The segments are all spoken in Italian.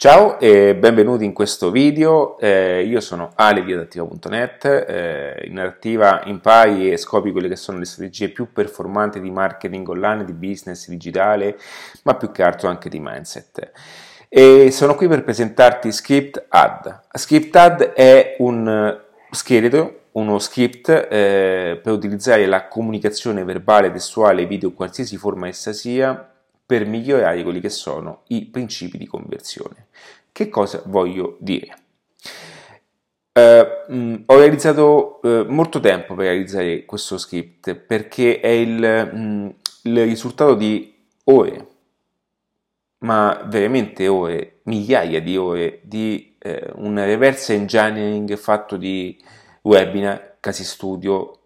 Ciao e benvenuti in questo video, eh, io sono Ale di adattiva.net, eh, in adattiva impari e scopri quelle che sono le strategie più performanti di marketing online, di business digitale, ma più che altro anche di mindset. E sono qui per presentarti Script Ad. Script Ad è un scheletro, uno script eh, per utilizzare la comunicazione verbale, testuale, video, qualsiasi forma essa sia, per migliorare quelli che sono i principi di conversione. Che cosa voglio dire? Uh, ho realizzato uh, molto tempo per realizzare questo script perché è il, mh, il risultato di ore, ma veramente ore, migliaia di ore di eh, un reverse engineering fatto di webinar, casi studio,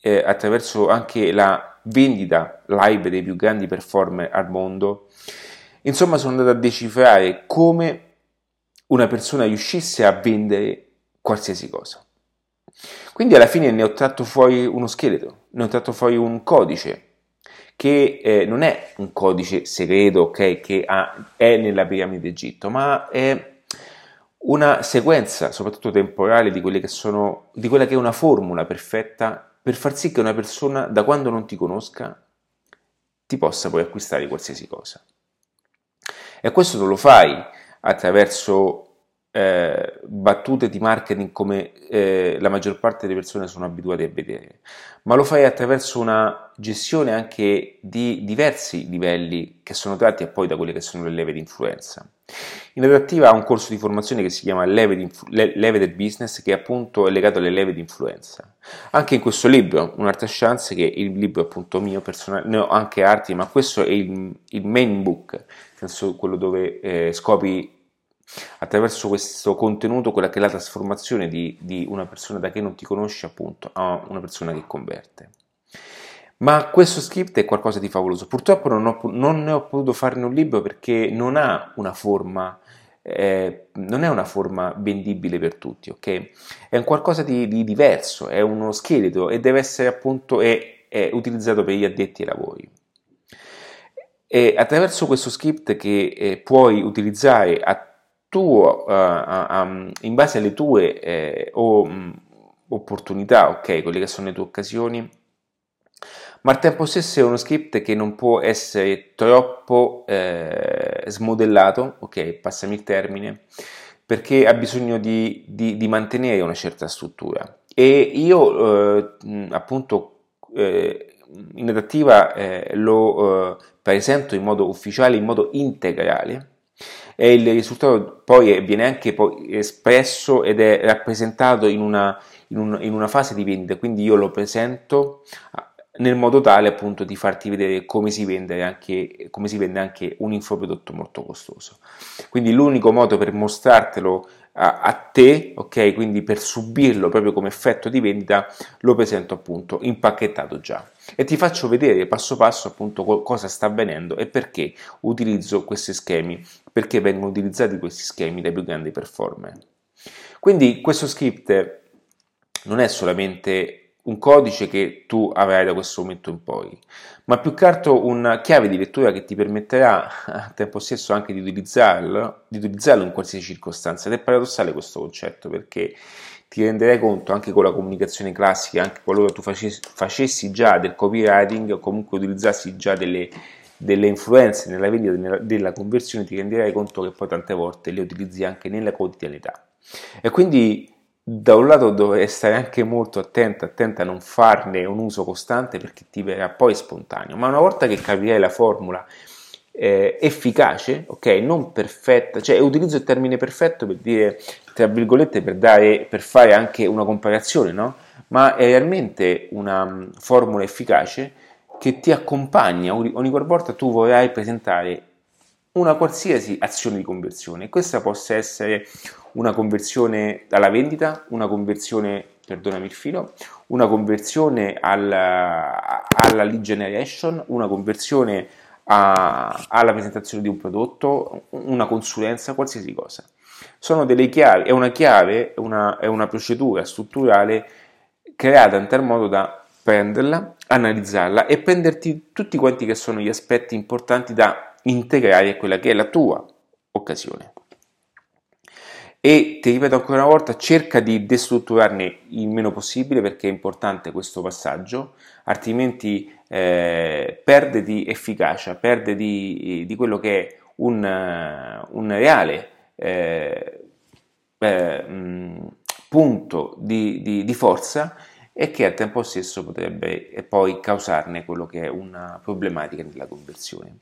eh, attraverso anche la vendita live dei più grandi performer al mondo. Insomma, sono andato a decifrare come una persona riuscisse a vendere qualsiasi cosa. Quindi alla fine ne ho tratto fuori uno scheletro, ne ho tratto fuori un codice che eh, non è un codice segreto okay, che ha, è nella piramide d'Egitto, ma è una sequenza, soprattutto temporale, di, sono, di quella che è una formula perfetta per far sì che una persona da quando non ti conosca ti possa poi acquistare qualsiasi cosa. E questo non lo fai attraverso eh, battute di marketing come eh, la maggior parte delle persone sono abituate a vedere, ma lo fai attraverso una gestione anche di diversi livelli che sono tratti poi da quelle che sono le leve di influenza. In adattiva ha un corso di formazione che si chiama Level Business che appunto è legato alle leve di influenza. Anche in questo libro, Un'arte chance, che è il libro appunto mio personale, ne ho anche altri, ma questo è il, il main book, senso quello dove eh, scopri attraverso questo contenuto quella che è la trasformazione di, di una persona da che non ti conosce appunto a una persona che converte. Ma questo script è qualcosa di favoloso. Purtroppo non, ho, non ne ho potuto farne un libro perché non ha una forma, eh, non è una forma vendibile per tutti, ok? È un qualcosa di, di diverso, è uno scheletro e deve essere appunto è, è utilizzato per gli addetti ai lavori. E attraverso questo script che eh, puoi utilizzare a tuo, uh, uh, in base alle tue eh, o, um, opportunità, ok, quelle che sono le tue occasioni, ma al tempo stesso è uno script che non può essere troppo eh, smodellato, ok, passami il termine, perché ha bisogno di, di, di mantenere una certa struttura. E io eh, appunto eh, in adattiva eh, lo eh, presento in modo ufficiale, in modo integrale, e il risultato poi viene anche poi espresso ed è rappresentato in una, in, un, in una fase di vendita, quindi io lo presento nel modo tale appunto di farti vedere come si vende anche, come si vende anche un infoprodotto molto costoso. Quindi l'unico modo per mostrartelo a, a, te, ok, quindi per subirlo proprio come effetto di vendita, lo presento appunto impacchettato già e ti faccio vedere passo passo appunto cosa sta avvenendo e perché utilizzo questi schemi, perché vengono utilizzati questi schemi dai più grandi performer. Quindi questo script non è solamente un codice che tu avrai da questo momento in poi, ma più che altro una chiave di lettura che ti permetterà al tempo stesso anche di utilizzarlo, di utilizzarlo in qualsiasi circostanza. Ed è paradossale questo concetto perché ti renderai conto anche con la comunicazione classica, anche qualora tu facessi, facessi già del copywriting o comunque utilizzassi già delle, delle influenze nella vendita della, conversione, ti renderai conto che poi tante volte le utilizzi anche nella quotidianità. E quindi da un lato dovrei stare anche molto attento, attenta a non farne un uso costante perché ti verrà poi spontaneo, ma una volta che capirai la formula eh, efficace, ok, non perfetta, cioè utilizzo il termine perfetto per dire, tra virgolette, per, dare, per fare anche una comparazione, no? Ma è realmente una um, formula efficace che ti accompagna ogni, ogni volta tu vorrai presentare una qualsiasi azione di conversione. Questa possa essere una conversione alla vendita, una conversione, perdonami il filo, una conversione alla, alla lead generation, una conversione a, alla presentazione di un prodotto, una consulenza, qualsiasi cosa. Sono delle chiavi, è una chiave, una, è una procedura strutturale creata in tal modo da prenderla, analizzarla e prenderti tutti quanti che sono gli aspetti importanti da integrare a quella che è la tua occasione. E ti ripeto ancora una volta, cerca di destrutturarne il meno possibile perché è importante questo passaggio, altrimenti eh, perde di efficacia, perde di, di quello che è un, un reale eh, eh, punto di, di, di forza e che al tempo stesso potrebbe poi causarne quello che è una problematica nella conversione.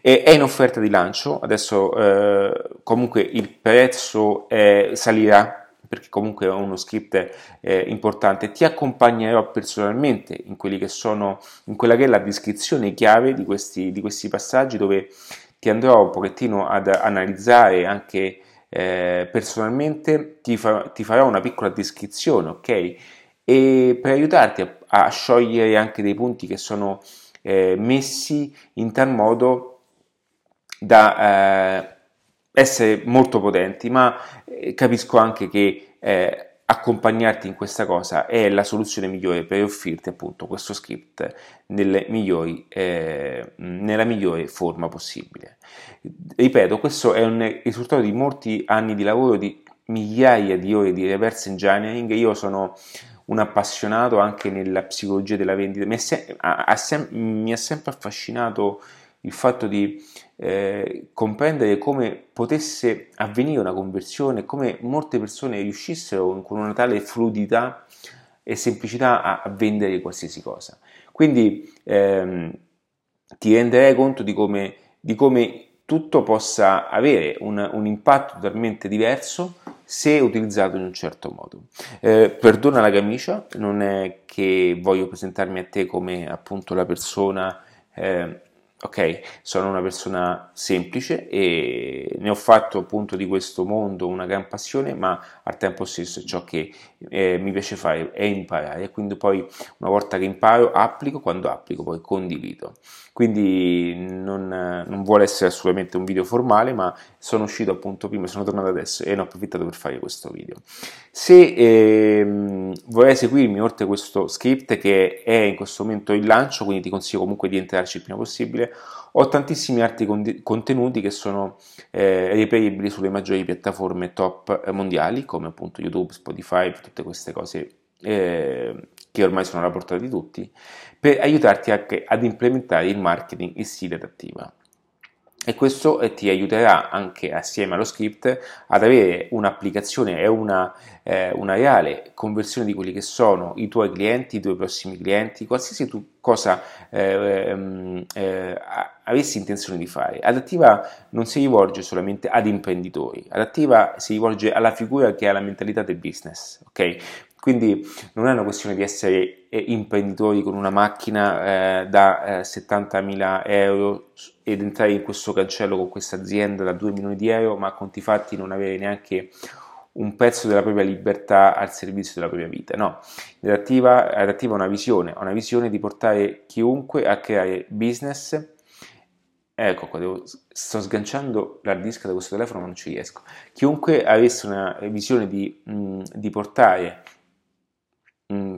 E è in offerta di lancio, adesso eh, comunque il prezzo eh, salirà perché comunque è uno script eh, importante, ti accompagnerò personalmente in, che sono, in quella che è la descrizione chiave di questi, di questi passaggi dove ti andrò un pochettino ad analizzare anche eh, personalmente, ti, fa, ti farò una piccola descrizione, ok? E per aiutarti a, a sciogliere anche dei punti che sono eh, messi in tal modo da eh, essere molto potenti, ma eh, capisco anche che eh, accompagnarti in questa cosa è la soluzione migliore per offrirti appunto questo script migliori, eh, nella migliore forma possibile. Ripeto, questo è un risultato di molti anni di lavoro, di migliaia di ore di reverse engineering. Io sono un appassionato anche nella psicologia della vendita. Mi, è se- ha sem- mi ha sempre affascinato il fatto di eh, comprendere come potesse avvenire una conversione, come molte persone riuscissero con una tale fluidità e semplicità a, a vendere qualsiasi cosa. Quindi ehm, ti renderai conto di come, di come tutto possa avere un, un impatto totalmente diverso se utilizzato in un certo modo. Eh, perdona la camicia, non è che voglio presentarmi a te come appunto la persona eh, ok, sono una persona semplice e ne ho fatto appunto di questo mondo una gran passione, ma al tempo stesso ciò che eh, mi piace fare è imparare e quindi poi una volta che imparo applico, quando applico poi condivido. Quindi non, non vuole essere assolutamente un video formale, ma sono uscito appunto prima, sono tornato adesso e ne ho approfittato per fare questo video. Se ehm, vorrei seguirmi oltre questo script che è in questo momento in lancio, quindi ti consiglio comunque di entrarci il prima possibile, ho tantissimi altri contenuti che sono eh, reperibili sulle maggiori piattaforme top mondiali come appunto YouTube, Spotify, tutte queste cose eh, che ormai sono alla portata di tutti, per aiutarti anche ad implementare il marketing in stile adattiva e questo eh, ti aiuterà anche assieme allo script ad avere un'applicazione e una, eh, una, reale conversione di quelli che sono i tuoi clienti, i tuoi prossimi clienti, qualsiasi tu cosa eh, ehm, eh, avessi intenzione di fare. Adattiva non si rivolge solamente ad imprenditori, adattiva si rivolge alla figura che ha la mentalità del business, ok? Quindi non è una questione di essere eh, imprenditori con una macchina eh, da eh, 70.000 euro ed entrare in questo cancello con questa azienda da 2 milioni di euro, ma conti fatti non avere neanche un pezzo della propria libertà al servizio della propria vita. No, l'adattiva, ha una visione, una visione di portare chiunque a creare business. Ecco qua, devo, sto sganciando l'hard disk da questo telefono, ma non ci riesco. Chiunque avesse una visione di, mh, di portare Mm,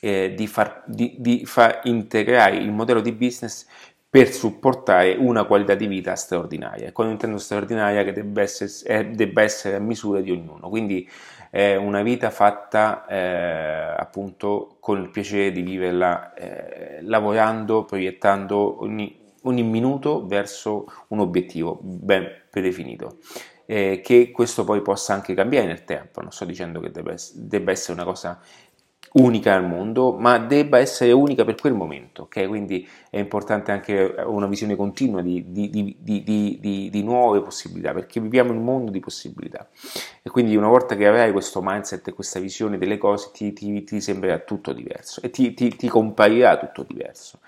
eh, di, far, di, di far integrare il modello di business per supportare una qualità di vita straordinaria. E quando intendo straordinaria che debba essere, eh, debba essere a misura di ognuno. Quindi è una vita fatta eh, appunto con il piacere di viverla eh, lavorando, proiettando ogni, ogni, minuto verso un obiettivo ben predefinito. Eh, che questo poi possa anche cambiare nel tempo, non sto dicendo che debba, debba essere una cosa unica al mondo, ma debba essere unica per quel momento, ok? Quindi è importante anche una visione continua di, di, di, di, nuove possibilità, perché viviamo in un mondo di possibilità. E quindi una volta che avrai questo mindset e questa visione delle cose, ti, ti, ti sembrerà tutto diverso e ti, ti, comparirà tutto diverso.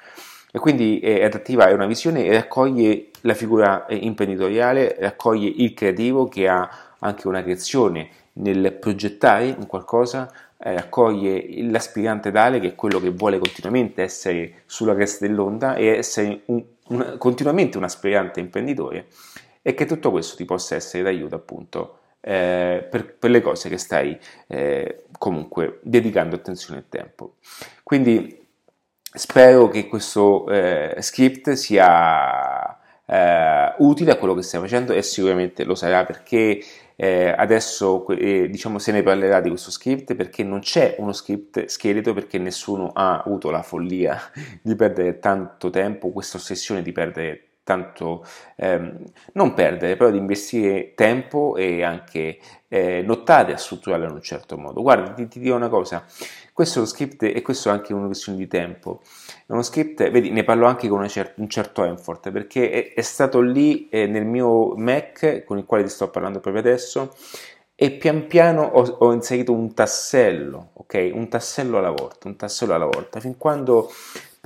E quindi eh, Adattiva è una visione e raccoglie la figura eh, imprenditoriale, raccoglie il creativo che ha anche una creazione nel progettare un qualcosa, eh, accoglie l'aspirante tale che è quello che vuole continuamente essere sulla cresta dell'onda e essere un, un, continuamente un aspirante imprenditore e che tutto questo ti possa essere d'aiuto appunto eh, per, per, le cose che stai eh, comunque dedicando attenzione e tempo. Quindi spero che questo eh, script sia eh, utile a quello che stai facendo e sicuramente lo sarà perché eh, adesso eh, diciamo se ne parlerà di questo script perché non c'è uno script scheletro perché nessuno ha avuto la follia di perdere tanto tempo, questa ossessione di perdere tanto ehm, non perdere, però di investire tempo e anche eh, nottate a strutturarlo in un certo modo. Guarda, ti, ti dico una cosa, questo è lo script e questo è anche una questione di tempo. È uno script, vedi, ne parlo anche con cer- un certo effort perché è, è stato lì eh, nel mio Mac con il quale ti sto parlando proprio adesso e pian piano ho, ho, inserito un tassello, ok? Un tassello alla volta, un tassello alla volta, fin quando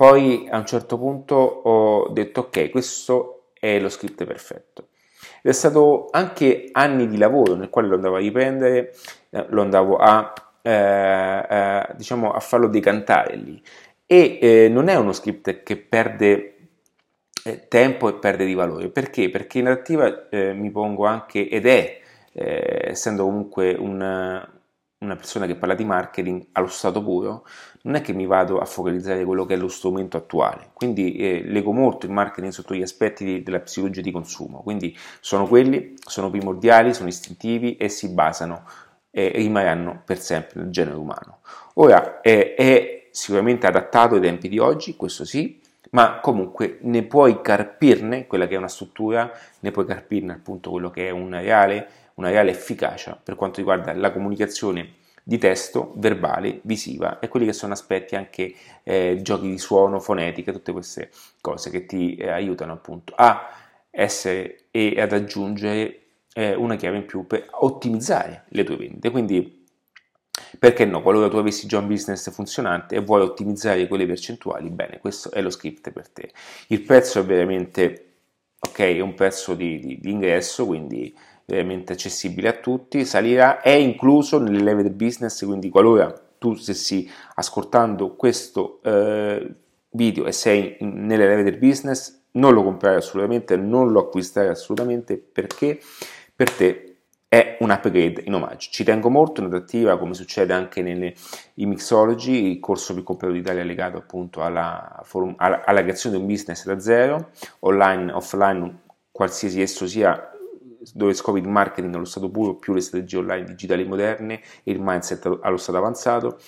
poi a un certo punto ho detto ok, questo è lo script perfetto. Ed è stato anche anni di lavoro nel quale lo andavo a riprendere, eh, lo andavo a, eh, eh, diciamo, a farlo decantare lì. E eh, non è uno script che perde eh, tempo e perde di valore. Perché? Perché in attiva eh, mi pongo anche, ed è, essendo comunque un una persona che parla di marketing allo stato puro, non è che mi vado a focalizzare quello che è lo strumento attuale, quindi eh, leggo molto il marketing sotto gli aspetti di, della psicologia di consumo, quindi sono quelli, sono primordiali, sono istintivi e si basano e rimarranno per sempre nel genere umano. Ora è, è sicuramente adattato ai tempi di oggi, questo sì, ma comunque ne puoi carpirne quella che è una struttura, ne puoi carpirne appunto quello che è una reale una reale efficacia per quanto riguarda la comunicazione di testo, verbale, visiva e quelli che sono aspetti anche eh, giochi di suono, fonetica, tutte queste cose che ti eh, aiutano appunto a essere e ad aggiungere eh, una chiave in più per ottimizzare le tue vendite. Quindi perché no, qualora tu avessi già un business funzionante e vuoi ottimizzare quelle percentuali, bene, questo è lo script per te. Il prezzo è veramente, ok, è un prezzo di, di, di ingresso, quindi veramente accessibile a tutti, salirà, è incluso nelle leve del business, quindi qualora tu stessi ascoltando questo eh, video e sei nelle leve del business, non lo comprare assolutamente, non lo acquistare assolutamente perché per te è un upgrade in omaggio. Ci tengo molto in adattiva, come succede anche nelle Mixology, il corso più completo d'Italia legato appunto alla, alla, alla creazione di un business da zero, online, offline, qualsiasi esso sia dove scopri il marketing allo stato puro più le strategie online digitali moderne e il mindset allo stato avanzato.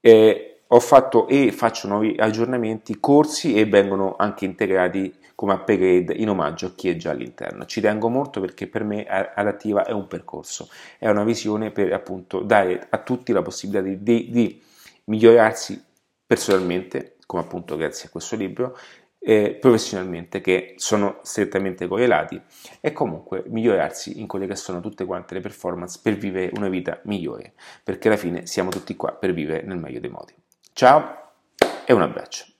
Eh, ho fatto e faccio nuovi aggiornamenti, corsi e vengono anche integrati come upgrade in omaggio a chi è già all'interno. Ci tengo molto perché per me Adattiva è un percorso, è una visione per appunto dare a tutti la possibilità di, di, di migliorarsi personalmente, come appunto grazie a questo libro, eh, professionalmente che sono strettamente correlati e comunque migliorarsi in quelle che sono tutte quante le performance per vivere una vita migliore, perché alla fine siamo tutti qua per vivere nel meglio dei modi. Ciao e un abbraccio.